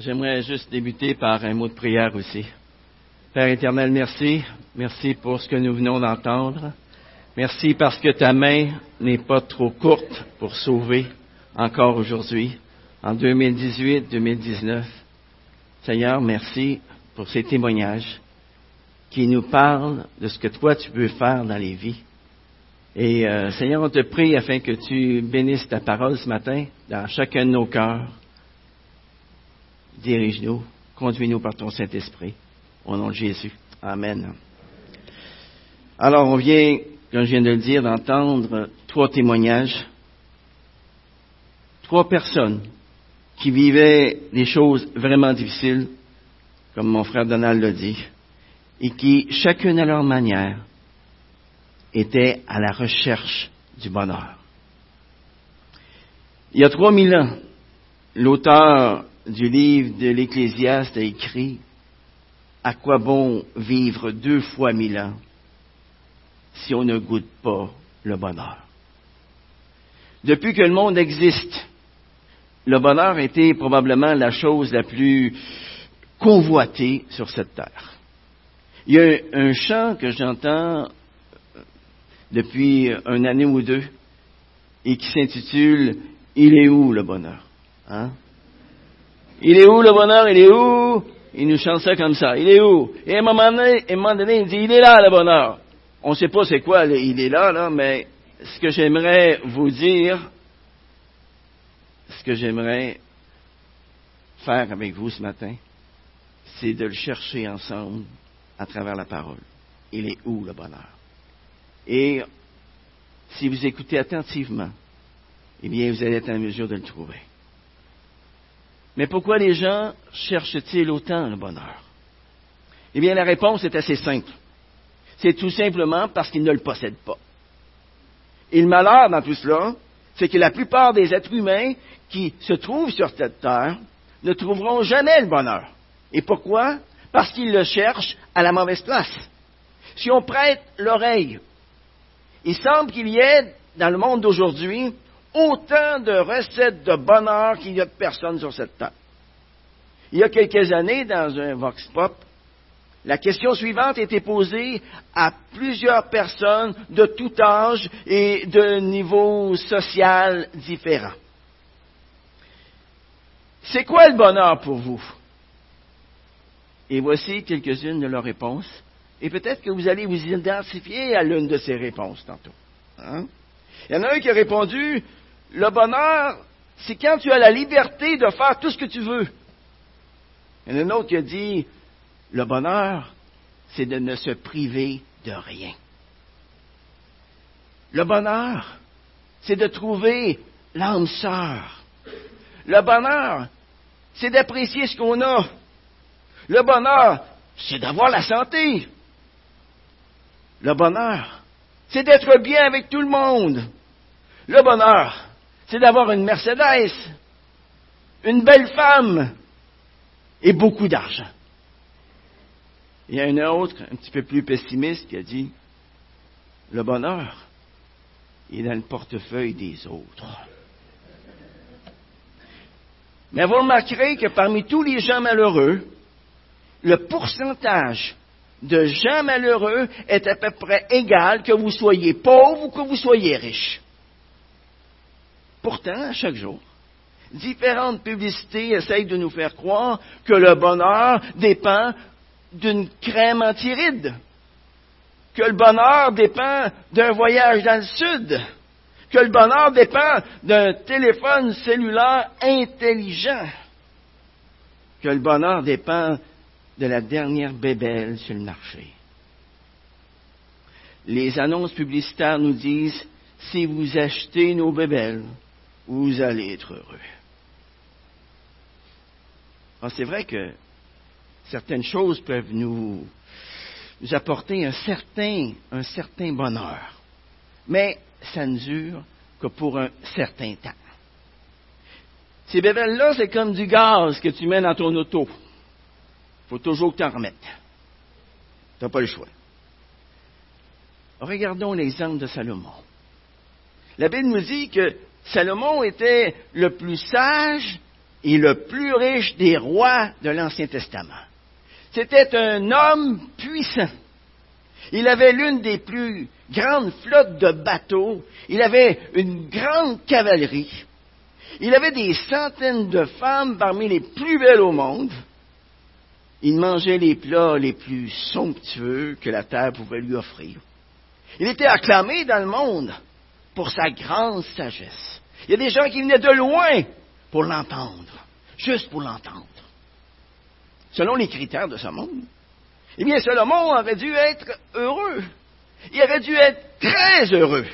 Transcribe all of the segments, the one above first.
J'aimerais juste débuter par un mot de prière aussi. Père éternel, merci. Merci pour ce que nous venons d'entendre. Merci parce que ta main n'est pas trop courte pour sauver encore aujourd'hui, en 2018, 2019. Seigneur, merci pour ces témoignages qui nous parlent de ce que toi tu peux faire dans les vies. Et euh, Seigneur, on te prie afin que tu bénisses ta parole ce matin dans chacun de nos cœurs. Dirige-nous, conduis-nous par ton Saint-Esprit. Au nom de Jésus. Amen. Alors, on vient, comme je viens de le dire, d'entendre trois témoignages. Trois personnes qui vivaient des choses vraiment difficiles, comme mon frère Donald l'a dit, et qui, chacune à leur manière, étaient à la recherche du bonheur. Il y a trois mille ans, l'auteur du livre de l'Ecclésiaste a écrit À quoi bon vivre deux fois mille ans si on ne goûte pas le bonheur? Depuis que le monde existe, le bonheur été probablement la chose la plus convoitée sur cette terre. Il y a un chant que j'entends depuis une année ou deux et qui s'intitule Il est où le bonheur hein? Il est où le bonheur? Il est où? Il nous chante ça comme ça. Il est où? Et à un moment donné, donné il dit Il est là le bonheur. On ne sait pas c'est quoi il est là, là, mais ce que j'aimerais vous dire, ce que j'aimerais faire avec vous ce matin, c'est de le chercher ensemble à travers la parole. Il est où le bonheur? Et si vous écoutez attentivement, eh bien, vous allez être en mesure de le trouver. Mais pourquoi les gens cherchent-ils autant le bonheur? Eh bien, la réponse est assez simple. C'est tout simplement parce qu'ils ne le possèdent pas. Et le malheur dans tout cela, c'est que la plupart des êtres humains qui se trouvent sur cette terre ne trouveront jamais le bonheur. Et pourquoi? Parce qu'ils le cherchent à la mauvaise place. Si on prête l'oreille, il semble qu'il y ait dans le monde d'aujourd'hui autant de recettes de bonheur qu'il y a de personnes sur cette terre. Il y a quelques années, dans un Vox Pop, la question suivante été posée à plusieurs personnes de tout âge et de niveau social différents. C'est quoi le bonheur pour vous? Et voici quelques-unes de leurs réponses. Et peut-être que vous allez vous identifier à l'une de ces réponses tantôt. Hein? Il y en a un qui a répondu, le bonheur, c'est quand tu as la liberté de faire tout ce que tu veux. Il y en un autre qui a dit, le bonheur, c'est de ne se priver de rien. Le bonheur, c'est de trouver l'âme sœur. Le bonheur, c'est d'apprécier ce qu'on a. Le bonheur, c'est d'avoir la santé. Le bonheur, c'est d'être bien avec tout le monde. Le bonheur, c'est d'avoir une Mercedes, une belle femme et beaucoup d'argent. Il y a un autre, un petit peu plus pessimiste, qui a dit, le bonheur est dans le portefeuille des autres. Mais vous remarquerez que parmi tous les gens malheureux, le pourcentage de gens malheureux est à peu près égal que vous soyez pauvre ou que vous soyez riche. Pourtant, chaque jour, différentes publicités essayent de nous faire croire que le bonheur dépend d'une crème anti-rides, que le bonheur dépend d'un voyage dans le sud, que le bonheur dépend d'un téléphone cellulaire intelligent, que le bonheur dépend de la dernière bébelle sur le marché. Les annonces publicitaires nous disent, si vous achetez nos bébelles, vous allez être heureux. c'est vrai que certaines choses peuvent nous, apporter un certain, un certain bonheur, mais ça ne dure que pour un certain temps. Ces bébelles-là, c'est comme du gaz que tu mets dans ton auto faut toujours que tu en remettes. Tu n'as pas le choix. Regardons l'exemple de Salomon. La Bible nous dit que Salomon était le plus sage et le plus riche des rois de l'Ancien Testament. C'était un homme puissant. Il avait l'une des plus grandes flottes de bateaux. Il avait une grande cavalerie. Il avait des centaines de femmes parmi les plus belles au monde. Il mangeait les plats les plus somptueux que la terre pouvait lui offrir. Il était acclamé dans le monde pour sa grande sagesse. Il y a des gens qui venaient de loin pour l'entendre, juste pour l'entendre. Selon les critères de ce monde, eh bien, Salomon aurait dû être heureux. Il aurait dû être très heureux.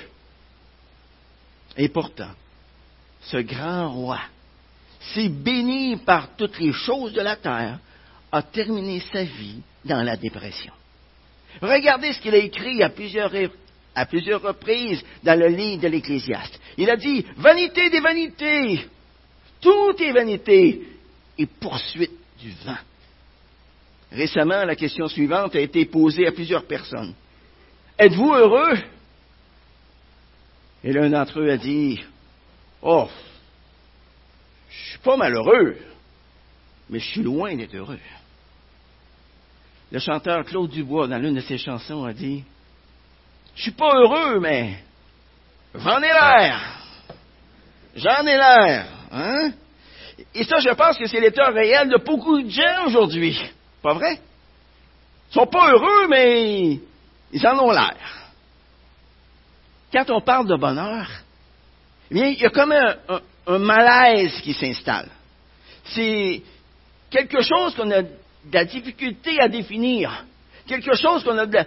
Et pourtant, ce grand roi, si béni par toutes les choses de la terre, a terminé sa vie dans la dépression. Regardez ce qu'il a écrit à plusieurs, à plusieurs reprises dans le livre de l'Ecclésiaste. Il a dit, vanité des vanités, tout est vanité et poursuite du vent. Récemment, la question suivante a été posée à plusieurs personnes. Êtes-vous heureux? Et l'un d'entre eux a dit, Oh, je suis pas malheureux, mais je suis loin d'être heureux. Le chanteur Claude Dubois, dans l'une de ses chansons, a dit Je suis pas heureux, mais j'en ai l'air. J'en ai l'air. Hein? Et ça, je pense que c'est l'état réel de beaucoup de gens aujourd'hui. Pas vrai? Ils sont pas heureux, mais ils en ont l'air. Quand on parle de bonheur, eh bien, il y a comme un, malaise qui s'installe. C'est quelque chose qu'on a de la difficulté à définir, quelque chose qu'on a de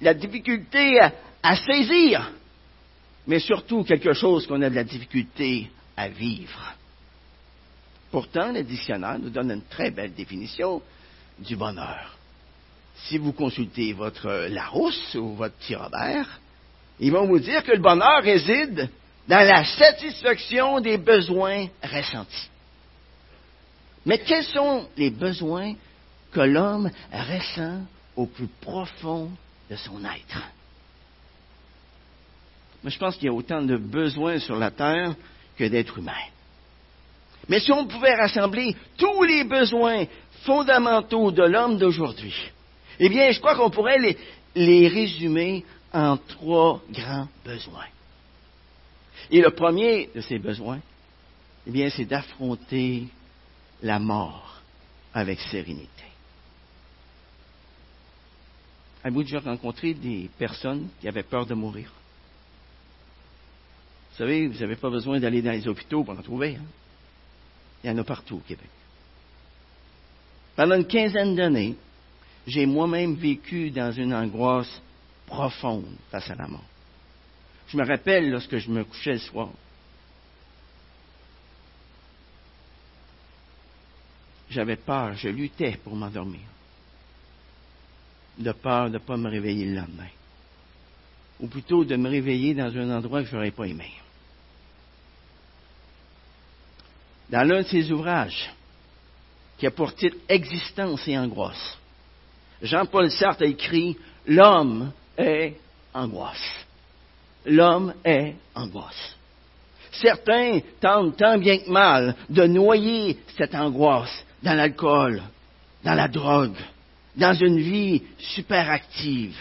la, difficulté à, saisir, mais surtout quelque chose qu'on a de la difficulté à vivre. Pourtant, le dictionnaire nous donne une très belle définition du bonheur. Si vous consultez votre Larousse ou votre petit ils vont vous dire que le bonheur réside dans la satisfaction des besoins ressentis. Mais quels sont les besoins que l'homme ressent au plus profond de son être? Moi, je pense qu'il y a autant de besoins sur la terre que d'êtres humains. Mais si on pouvait rassembler tous les besoins fondamentaux de l'homme d'aujourd'hui, eh bien, je crois qu'on pourrait les, les résumer en trois grands besoins. Et le premier de ces besoins, eh bien, c'est d'affronter la mort avec sérénité. Avez-vous déjà rencontré des personnes qui avaient peur de mourir? Vous savez, vous n'avez pas besoin d'aller dans les hôpitaux pour en trouver. Hein? Il y en a partout au Québec. Pendant une quinzaine d'années, j'ai moi-même vécu dans une angoisse profonde face à la mort. Je me rappelle lorsque je me couchais le soir. J'avais peur, je luttais pour m'endormir. De peur de ne pas me réveiller le lendemain. Ou plutôt de me réveiller dans un endroit que je n'aurais pas aimé. Dans l'un de ses ouvrages, qui a pour titre Existence et angoisse, Jean-Paul Sartre a écrit L'homme est angoisse l'homme est angoisse. Certains tentent tant bien que mal de noyer cette angoisse dans l'alcool, dans la drogue, dans une vie super active.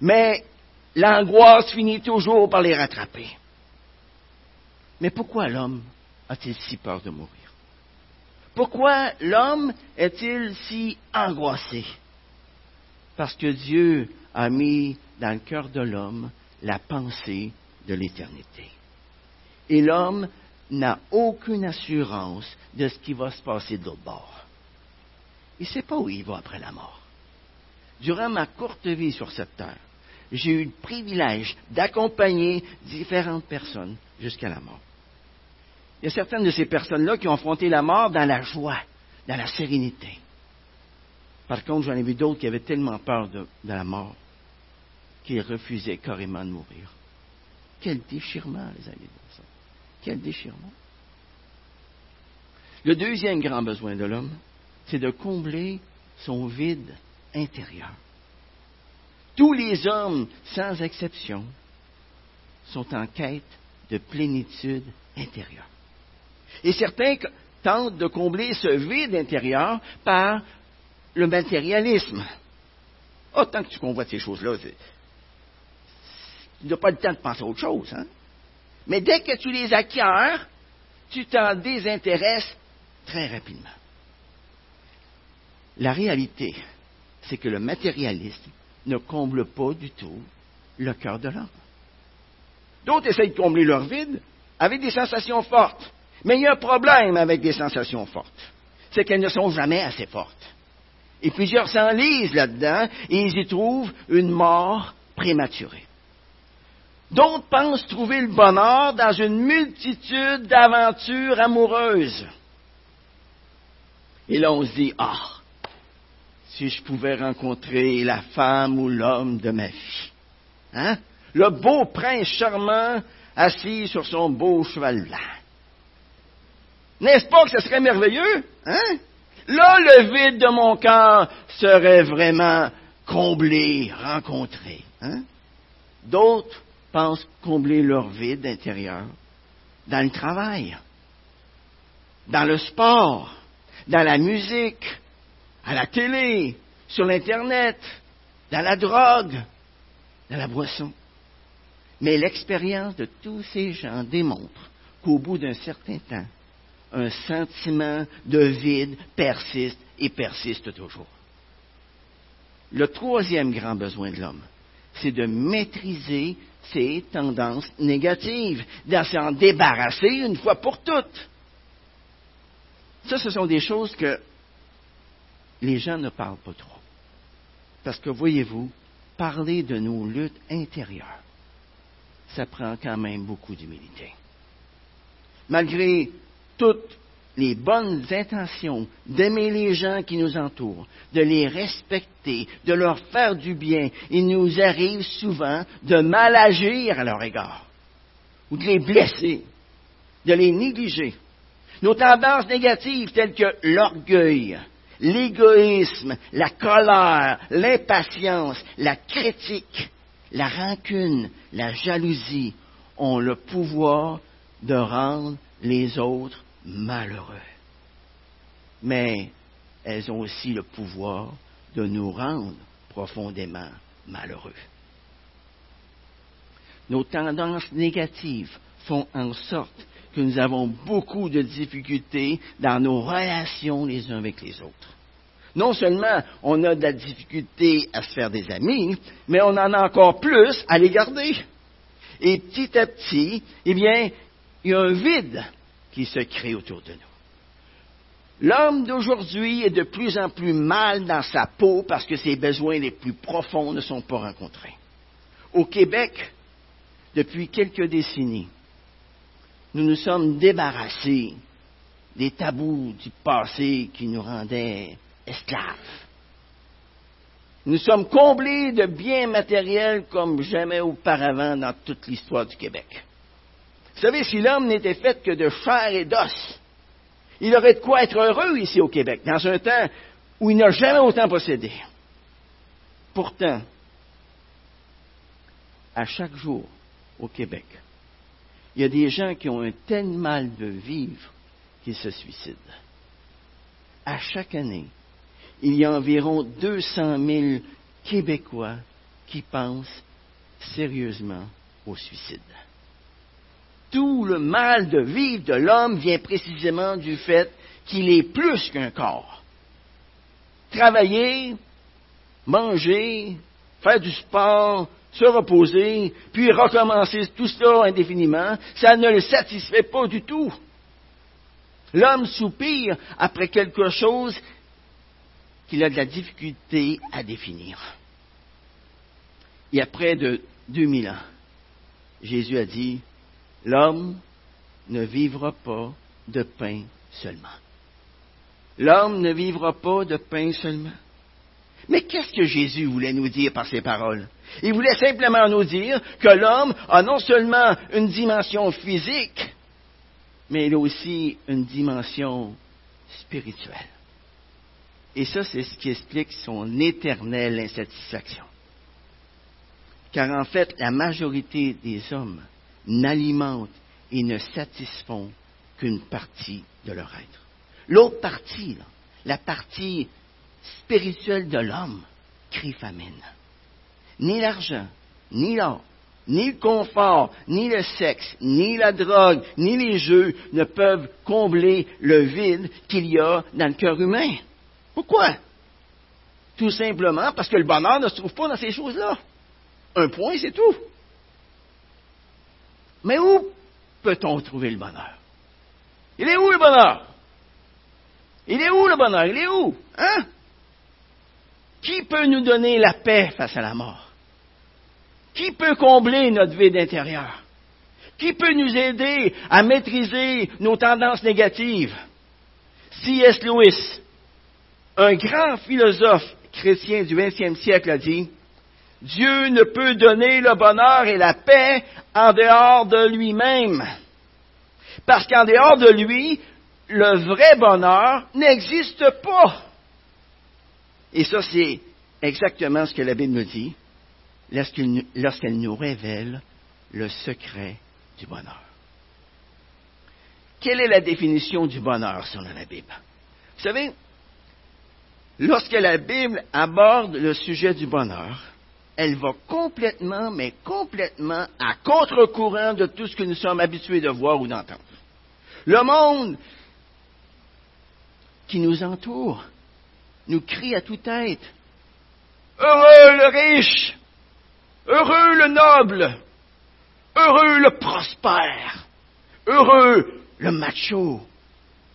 Mais l'angoisse finit toujours par les rattraper. Mais pourquoi l'homme a-t-il si peur de mourir? Pourquoi l'homme est-il si angoissé? Parce que Dieu a mis dans le cœur de l'homme la pensée de l'éternité. Et l'homme n'a aucune assurance de ce qui va se passer de l'autre bord. Il ne sait pas où il va après la mort. Durant ma courte vie sur cette terre, j'ai eu le privilège d'accompagner différentes personnes jusqu'à la mort. Il y a certaines de ces personnes-là qui ont affronté la mort dans la joie, dans la sérénité. Par contre, j'en ai vu d'autres qui avaient tellement peur de la mort qu'il refusait carrément de mourir. Quel déchirement, les amis. Quel déchirement. Le deuxième grand besoin de l'homme, c'est de combler son vide intérieur. Tous les hommes, sans exception, sont en quête de plénitude intérieure. Et certains tente de combler ce vide intérieur par le matérialisme. Autant que tu convoites ces choses-là, tu n'as pas le temps de penser à autre chose. Hein? Mais dès que tu les acquiers, tu t'en désintéresses très rapidement. La réalité, c'est que le matérialisme ne comble pas du tout le cœur de l'homme. D'autres essayent de combler leur vide avec des sensations fortes. Mais il y a un problème avec des sensations fortes. C'est qu'elles ne sont jamais assez fortes. Et plusieurs s'enlisent là-dedans et ils y trouvent une mort prématurée. D'autres pensent trouver le bonheur dans une multitude d'aventures amoureuses. Et là, on se dit, ah, si je pouvais rencontrer la femme ou l'homme de ma vie. Hein? Le beau prince charmant assis sur son beau cheval blanc. N'est-ce pas que ce serait merveilleux? Hein? Là, le vide de mon cœur serait vraiment comblé, rencontré. Hein? D'autres pensent combler leur vide intérieur dans le travail, dans le sport, dans la musique, à la télé, sur l'Internet, dans la drogue, dans la boisson. Mais l'expérience de tous ces gens démontre qu'au bout d'un certain temps, un sentiment de vide persiste et persiste toujours. Le troisième grand besoin de l'homme, c'est de maîtriser ses tendances négatives, d'en s'en débarrasser une fois pour toutes. Ça, ce sont des choses que les gens ne parlent pas trop. Parce que, voyez-vous, parler de nos luttes intérieures, ça prend quand même beaucoup d'humilité. Malgré toutes les bonnes intentions d'aimer les gens qui nous entourent, de les respecter, de leur faire du bien, il nous arrive souvent de mal agir à leur égard, ou de les blesser, de les négliger. Nos tendances négatives telles que l'orgueil, l'égoïsme, la colère, l'impatience, la critique, la rancune, la jalousie ont le pouvoir de rendre les autres malheureux. Mais elles ont aussi le pouvoir de nous rendre profondément malheureux. Nos tendances négatives font en sorte que nous avons beaucoup de difficultés dans nos relations les uns avec les autres. Non seulement on a de la difficulté à se faire des amis, mais on en a encore plus à les garder. Et petit à petit, eh bien, il y a un vide qui se crée autour de nous. L'homme d'aujourd'hui est de plus en plus mal dans sa peau parce que ses besoins les plus profonds ne sont pas rencontrés. Au Québec, depuis quelques décennies, nous nous sommes débarrassés des tabous du passé qui nous rendaient esclaves. Nous sommes comblés de biens matériels comme jamais auparavant dans toute l'histoire du Québec. Vous savez, si l'homme n'était fait que de chair et d'os, il aurait de quoi être heureux ici au Québec, dans un temps où il n'a jamais autant possédé. Pourtant, à chaque jour au Québec, il y a des gens qui ont un tel mal de vivre qu'ils se suicident. À chaque année, il y a environ 200 000 Québécois qui pensent sérieusement au suicide. Tout le mal de vivre de l'homme vient précisément du fait qu'il est plus qu'un corps. Travailler, manger, faire du sport, se reposer, puis recommencer tout cela indéfiniment, ça ne le satisfait pas du tout. L'homme soupire après quelque chose qu'il a de la difficulté à définir. Il y a près de 2000 ans, Jésus a dit, l'homme ne vivra pas de pain seulement. L'homme ne vivra pas de pain seulement. Mais qu'est-ce que Jésus voulait nous dire par ces paroles? Il voulait simplement nous dire que l'homme a non seulement une dimension physique, mais il a aussi une dimension spirituelle. Et ça, c'est ce qui explique son éternelle insatisfaction. Car en fait, la majorité des hommes n'alimentent et ne satisfont qu'une partie de leur être. l'autre partie, la partie spirituelle de l'homme, crie famine. Ni l'argent, ni l'or, ni le confort, ni le sexe, ni la drogue, ni les jeux ne peuvent combler le vide qu'il y a dans le cœur humain. Pourquoi? Tout simplement parce que le bonheur ne se trouve pas dans ces choses-là. Un point, c'est tout. Mais où peut-on trouver le bonheur? Il est où le bonheur? Il est où le bonheur? Il est où? Hein? Qui peut nous donner la paix face à la mort? Qui peut combler notre vide intérieur? Qui peut nous aider à maîtriser nos tendances négatives? C.S. Lewis, un grand philosophe chrétien du XXe siècle, a dit, Dieu ne peut donner le bonheur et la paix en dehors de lui-même. Parce qu'en dehors de lui, le vrai bonheur n'existe pas. Et ça, c'est exactement ce que la Bible nous dit lorsqu'elle nous révèle le secret du bonheur. Quelle est la définition du bonheur selon la Bible? Vous savez, lorsque la Bible aborde le sujet du bonheur, elle va complètement, mais complètement à contre-courant de tout ce que nous sommes habitués de voir ou d'entendre. Le monde qui nous entoure nous crie à toute tête Heureux le riche, heureux le noble, heureux le prospère, heureux le macho,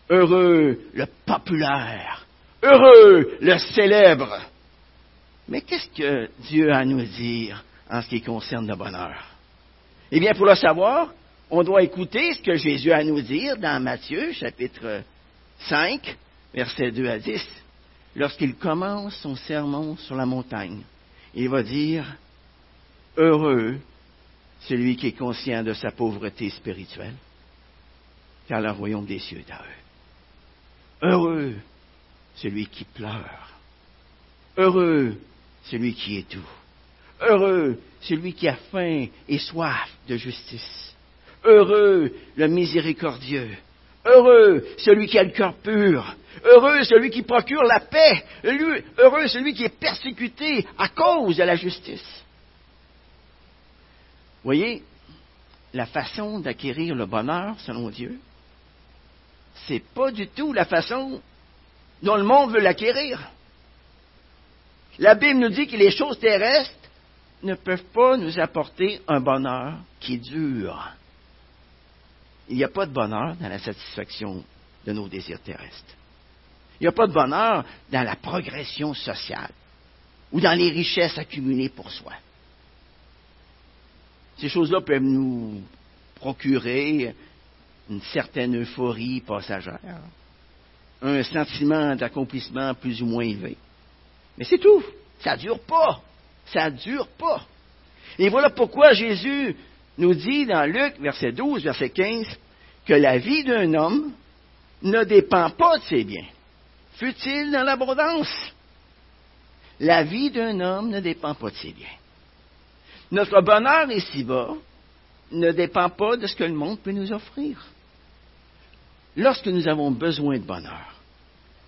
heureux le populaire, heureux le célèbre. Mais qu'est-ce que Dieu a à nous dire en ce qui concerne le bonheur? Eh bien, pour le savoir, on doit écouter ce que Jésus a à nous dire dans Matthieu, chapitre 5, versets 2 à 10. Lorsqu'il commence son sermon sur la montagne, il va dire, Heureux celui qui est conscient de sa pauvreté spirituelle, car le royaume des cieux est à eux. Heureux celui qui pleure. Heureux celui qui est doux. Heureux celui qui a faim et soif de justice. Heureux le miséricordieux. Heureux celui qui a le cœur pur. Heureux celui qui procure la paix. Heureux celui qui est persécuté à cause de la justice. Voyez, la façon d'acquérir le bonheur, selon Dieu, c'est pas du tout la façon dont le monde veut l'acquérir. La Bible nous dit que les choses terrestres ne peuvent pas nous apporter un bonheur qui dure. Il n'y a pas de bonheur dans la satisfaction de nos désirs terrestres. Il n'y a pas de bonheur dans la progression sociale ou dans les richesses accumulées pour soi. Ces choses-là peuvent nous procurer une certaine euphorie passagère, un sentiment d'accomplissement plus ou moins élevé. Mais c'est tout. Ça ne dure pas. Ça ne dure pas. Et voilà pourquoi Jésus nous dit dans Luc, verset 12, verset 15, que la vie d'un homme ne dépend pas de ses biens. Fut-il dans l'abondance? La vie d'un homme ne dépend pas de ses biens. Notre bonheur ici-bas ne dépend pas de ce que le monde peut nous offrir. Lorsque nous avons besoin de bonheur,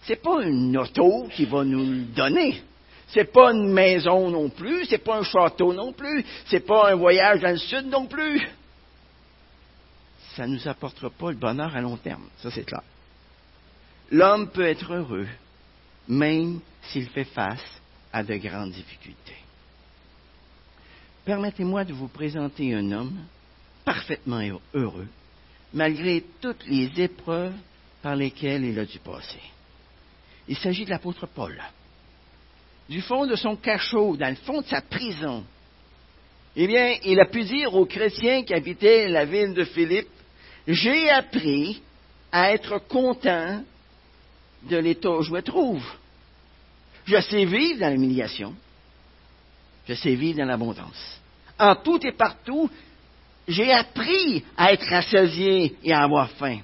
ce n'est pas une auto qui va nous le donner. Ce n'est pas une maison non plus, ce n'est pas un château non plus, ce n'est pas un voyage dans le sud non plus. Ça ne nous apportera pas le bonheur à long terme, ça c'est clair. L'homme peut être heureux, même s'il fait face à de grandes difficultés. Permettez-moi de vous présenter un homme parfaitement heureux, malgré toutes les épreuves par lesquelles il a dû passer. Il s'agit de l'apôtre Paul. Du fond de son cachot, dans le fond de sa prison, eh bien, il a pu dire aux chrétiens qui habitaient la ville de Philippe, j'ai appris à être content de l'état où je me trouve. Je sais vivre dans l'humiliation. Je sais vivre dans l'abondance. En tout et partout, j'ai appris à être rassasié et à avoir faim,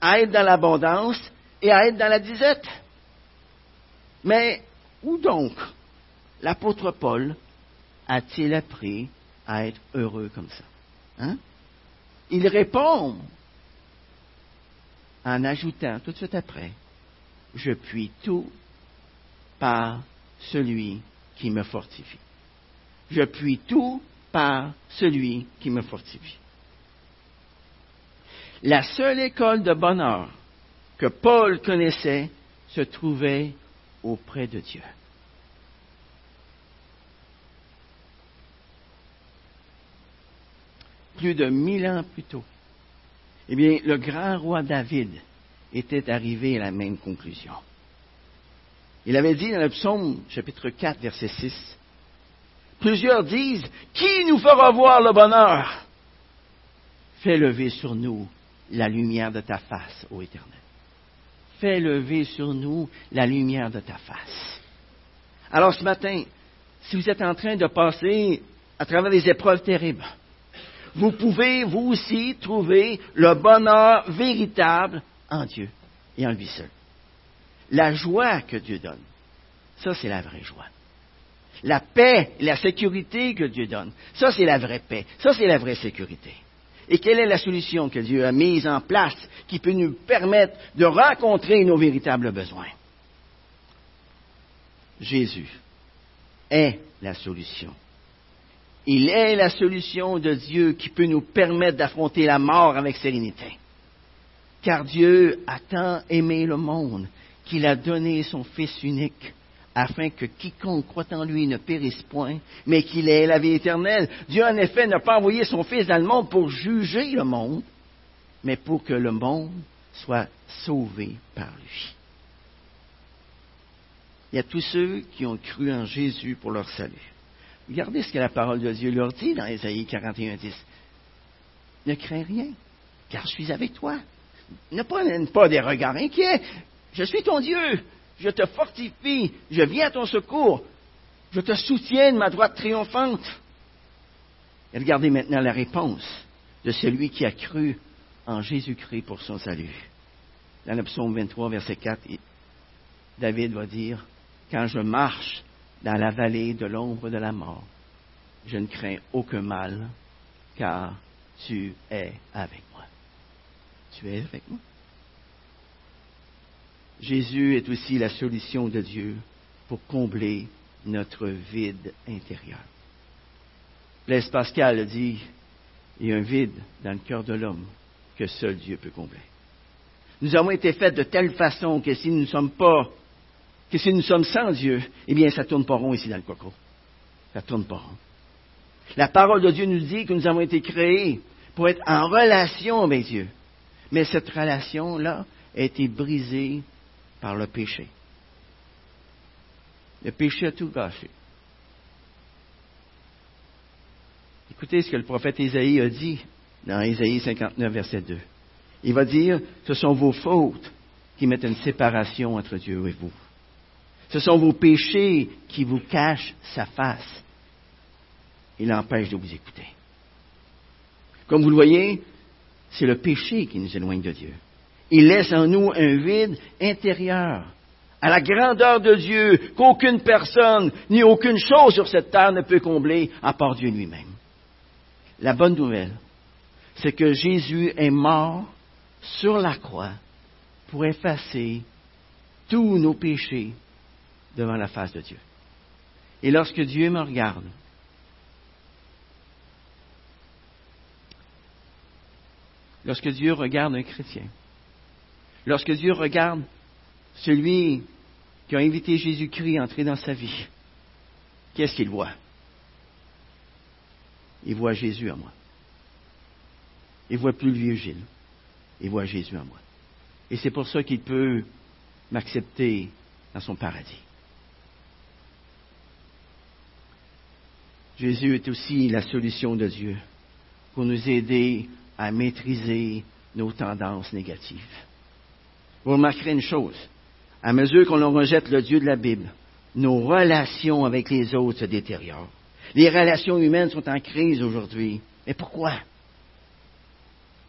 à être dans l'abondance et à être dans la disette. Mais où donc l'apôtre Paul a-t-il appris à être heureux comme ça hein? Il répond en ajoutant tout de suite après, je puis tout par celui qui me fortifie. Je puis tout par celui qui me fortifie. La seule école de bonheur que Paul connaissait se trouvait auprès de Dieu. Plus de mille ans plus tôt, eh bien, le grand roi David était arrivé à la même conclusion. Il avait dit dans le psaume chapitre 4, verset 6, Plusieurs disent, Qui nous fera voir le bonheur Fais lever sur nous la lumière de ta face, ô Éternel. Fais lever sur nous la lumière de ta face. Alors ce matin, si vous êtes en train de passer à travers des épreuves terribles, vous pouvez vous aussi trouver le bonheur véritable en Dieu et en lui seul. La joie que Dieu donne, ça c'est la vraie joie. La paix la sécurité que Dieu donne, ça c'est la vraie paix, ça c'est la vraie sécurité. Et quelle est la solution que Dieu a mise en place qui peut nous permettre de rencontrer nos véritables besoins? Jésus est la solution. Il est la solution de Dieu qui peut nous permettre d'affronter la mort avec sérénité. Car Dieu a tant aimé le monde qu'il a donné son Fils unique afin que quiconque croit en lui ne périsse point, mais qu'il ait la vie éternelle. Dieu, en effet, n'a pas envoyé son Fils dans le monde pour juger le monde, mais pour que le monde soit sauvé par lui. Il y a tous ceux qui ont cru en Jésus pour leur salut. Regardez ce que la parole de Dieu leur dit dans Ésaïe 41, 10. Ne crains rien, car je suis avec toi. Ne prenne pas des regards inquiets. Je suis ton Dieu je te fortifie, je viens à ton secours, je te soutiens de ma droite triomphante. Et regardez maintenant la réponse de celui qui a cru en Jésus-Christ pour son salut. Dans le psaume 23, verset 4, David va dire, Quand je marche dans la vallée de l'ombre de la mort, je ne crains aucun mal, car tu es avec moi. Tu es avec moi? Jésus est aussi la solution de Dieu pour combler notre vide intérieur. Blaise Pascal dit, il y a un vide dans le cœur de l'homme que seul Dieu peut combler. Nous avons été faits de telle façon que si nous ne sommes pas, que si nous sommes sans Dieu, eh bien, ça tourne pas rond ici dans le coco. Ça tourne pas rond. La parole de Dieu nous dit que nous avons été créés pour être en relation avec Dieu. Mais cette relation-là a été brisée par le péché. Le péché a tout gâché. Écoutez ce que le prophète Isaïe a dit dans Isaïe 59, verset 2. Il va dire, ce sont vos fautes qui mettent une séparation entre Dieu et vous. Ce sont vos péchés qui vous cachent sa face. Il empêche de vous écouter. Comme vous le voyez, c'est le péché qui nous éloigne de Dieu. Il laisse en nous un vide intérieur, à la grandeur de Dieu, qu'aucune personne ni aucune chose sur cette terre ne peut combler à part Dieu lui-même. La bonne nouvelle, c'est que Jésus est mort sur la croix pour effacer tous nos péchés devant la face de Dieu. Et lorsque Dieu me regarde, lorsque Dieu regarde un chrétien, Lorsque Dieu regarde celui qui a invité Jésus-Christ à entrer dans sa vie, qu'est-ce qu'il voit? Il voit Jésus à moi. Il voit plus le vieux Gilles. Il voit Jésus à moi. Et c'est pour ça qu'il peut m'accepter dans son paradis. Jésus est aussi la solution de Dieu pour nous aider à maîtriser nos tendances négatives. Vous remarquerez une chose. À mesure qu'on rejette le Dieu de la Bible, nos relations avec les autres se détériorent. Les relations humaines sont en crise aujourd'hui. Mais pourquoi?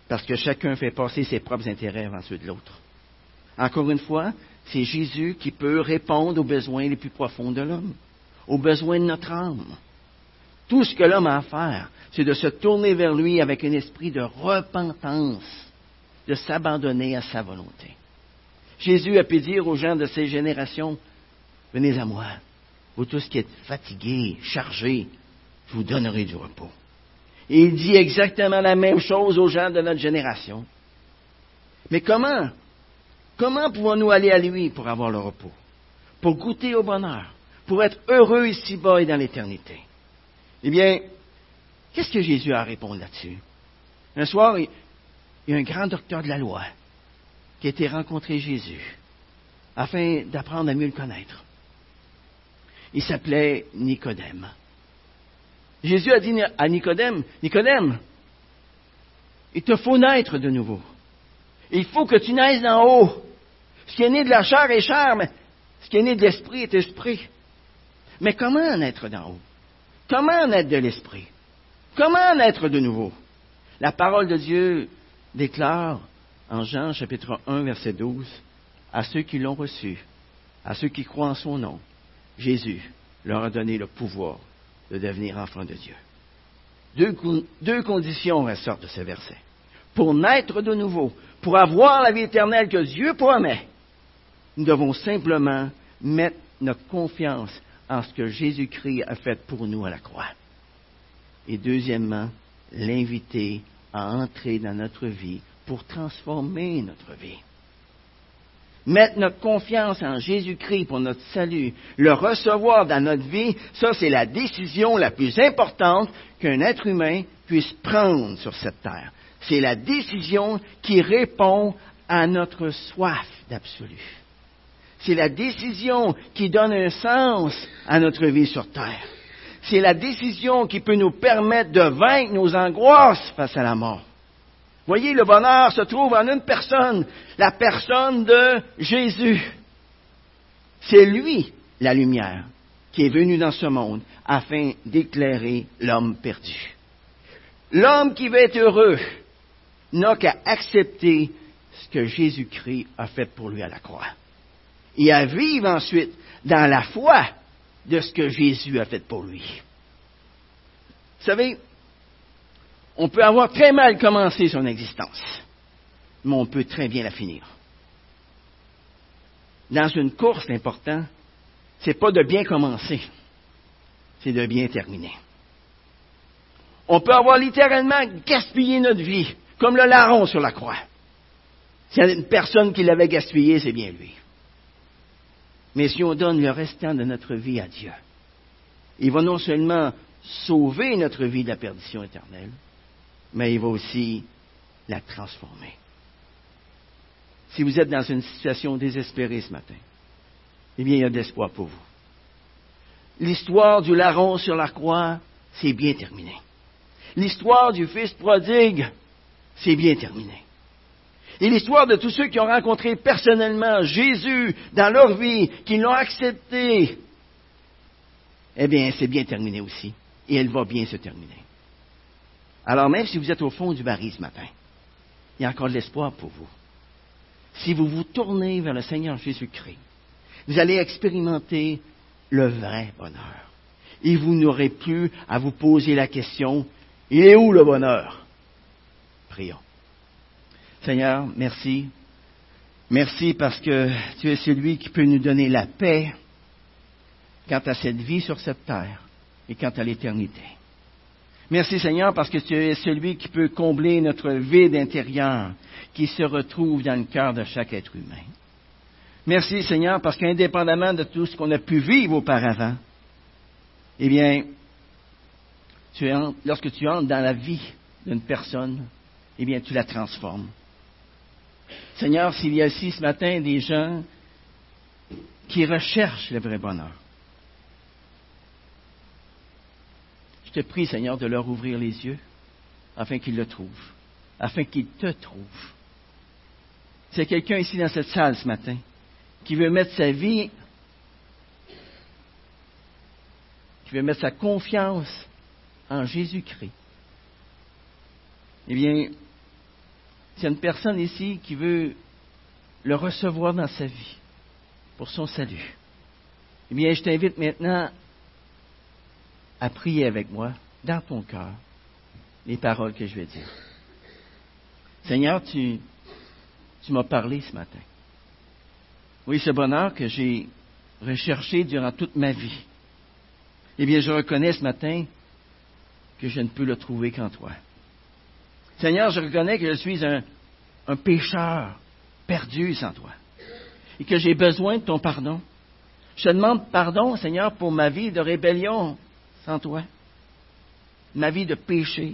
Parce que chacun fait passer ses propres intérêts avant ceux de l'autre. Encore une fois, c'est Jésus qui peut répondre aux besoins les plus profonds de l'homme, aux besoins de notre âme. Tout ce que l'homme a à faire, c'est de se tourner vers lui avec un esprit de repentance, de s'abandonner à sa volonté. Jésus a pu dire aux gens de ces générations, venez à moi, vous tous qui êtes fatigués, chargés, je vous donnerai du repos. Et il dit exactement la même chose aux gens de notre génération. Mais comment Comment pouvons-nous aller à lui pour avoir le repos? Pour goûter au bonheur Pour être heureux ici-bas et dans l'éternité. Eh bien, qu'est-ce que Jésus a à répondre là-dessus? Un soir, il y a un grand docteur de la loi qui a été rencontré Jésus afin d'apprendre à mieux le connaître. Il s'appelait Nicodème. Jésus a dit à Nicodème, Nicodème, il te faut naître de nouveau. Il faut que tu naisses d'en haut. Ce qui est né de la chair est chair, mais ce qui est né de l'esprit est esprit. Mais comment naître d'en haut? Comment naître de l'esprit? Comment naître de nouveau? La parole de Dieu déclare en Jean chapitre 1 verset 12, à ceux qui l'ont reçu, à ceux qui croient en son nom, Jésus leur a donné le pouvoir de devenir enfants de Dieu. Deux, deux conditions ressortent de ce verset. Pour naître de nouveau, pour avoir la vie éternelle que Dieu promet, nous devons simplement mettre notre confiance en ce que Jésus-Christ a fait pour nous à la croix. Et deuxièmement, l'inviter à entrer dans notre vie pour transformer notre vie. Mettre notre confiance en Jésus-Christ pour notre salut, le recevoir dans notre vie, ça c'est la décision la plus importante qu'un être humain puisse prendre sur cette terre. C'est la décision qui répond à notre soif d'absolu. C'est la décision qui donne un sens à notre vie sur terre. C'est la décision qui peut nous permettre de vaincre nos angoisses face à la mort. Voyez, le bonheur se trouve en une personne, la personne de Jésus. C'est lui, la lumière, qui est venu dans ce monde afin d'éclairer l'homme perdu. L'homme qui veut être heureux n'a qu'à accepter ce que Jésus-Christ a fait pour lui à la croix et à vivre ensuite dans la foi de ce que Jésus a fait pour lui. Vous savez, on peut avoir très mal commencé son existence, mais on peut très bien la finir. Dans une course, l'important, c'est pas de bien commencer, c'est de bien terminer. On peut avoir littéralement gaspillé notre vie, comme le larron sur la croix. S'il y a une personne qui l'avait gaspillé, c'est bien lui. Mais si on donne le restant de notre vie à Dieu, il va non seulement sauver notre vie de la perdition éternelle, mais il va aussi la transformer. Si vous êtes dans une situation désespérée ce matin, eh bien, il y a de l'espoir pour vous. L'histoire du larron sur la croix, c'est bien terminé. L'histoire du fils prodigue, c'est bien terminé. Et l'histoire de tous ceux qui ont rencontré personnellement Jésus dans leur vie, qui l'ont accepté, eh bien, c'est bien terminé aussi. Et elle va bien se terminer. Alors même si vous êtes au fond du baril ce matin, il y a encore de l'espoir pour vous. Si vous vous tournez vers le Seigneur Jésus-Christ, vous allez expérimenter le vrai bonheur. Et vous n'aurez plus à vous poser la question, il est où le bonheur Prions. Seigneur, merci. Merci parce que tu es celui qui peut nous donner la paix quant à cette vie sur cette terre et quant à l'éternité. Merci Seigneur parce que tu es celui qui peut combler notre vide intérieur qui se retrouve dans le cœur de chaque être humain. Merci Seigneur parce qu'indépendamment de tout ce qu'on a pu vivre auparavant, eh bien, lorsque tu entres dans la vie d'une personne, eh bien, tu la transformes. Seigneur, s'il y a ici ce matin des gens qui recherchent le vrai bonheur, je te prie, Seigneur, de leur ouvrir les yeux afin qu'ils le trouvent, afin qu'ils te trouvent. C'est quelqu'un ici dans cette salle ce matin qui veut mettre sa vie, qui veut mettre sa confiance en Jésus-Christ. Eh bien, s'il y a une personne ici qui veut le recevoir dans sa vie pour son salut, eh bien, je t'invite maintenant à prier avec moi dans ton cœur les paroles que je vais dire. Seigneur, tu, tu m'as parlé ce matin. Oui, ce bonheur que j'ai recherché durant toute ma vie. Eh bien, je reconnais ce matin que je ne peux le trouver qu'en toi. Seigneur, je reconnais que je suis un, un pécheur perdu sans toi et que j'ai besoin de ton pardon. Je demande pardon, Seigneur, pour ma vie de rébellion sans toi, ma vie de péché.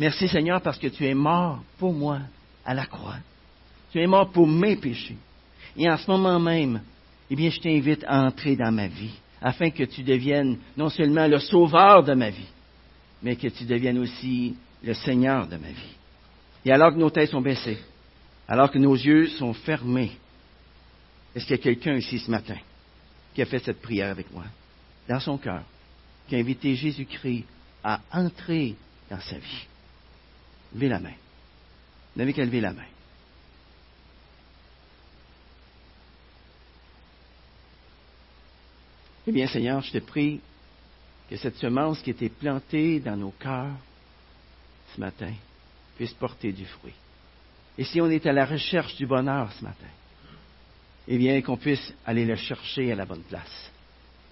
Merci, Seigneur, parce que tu es mort pour moi à la croix. Tu es mort pour mes péchés. Et en ce moment même, eh bien, je t'invite à entrer dans ma vie, afin que tu deviennes non seulement le sauveur de ma vie, mais que tu deviennes aussi le Seigneur de ma vie. Et alors que nos têtes sont baissées, alors que nos yeux sont fermés, est-ce qu'il y a quelqu'un ici ce matin qui a fait cette prière avec moi, dans son cœur, qui a invité Jésus-Christ à entrer dans sa vie? Levez la main. Vous n'avez qu'à lever la main. Eh bien, Seigneur, je te prie que cette semence qui était plantée dans nos cœurs ce matin puisse porter du fruit. Et si on est à la recherche du bonheur ce matin, eh bien, qu'on puisse aller le chercher à la bonne place.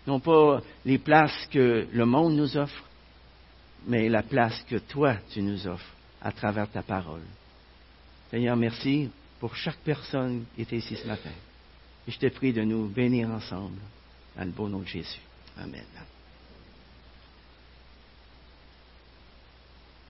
Non pas les places que le monde nous offre, mais la place que toi, tu nous offres à travers ta parole. Seigneur, merci pour chaque personne qui était ici ce matin. Et je te prie de nous bénir ensemble, dans le beau nom de Jésus. Amen.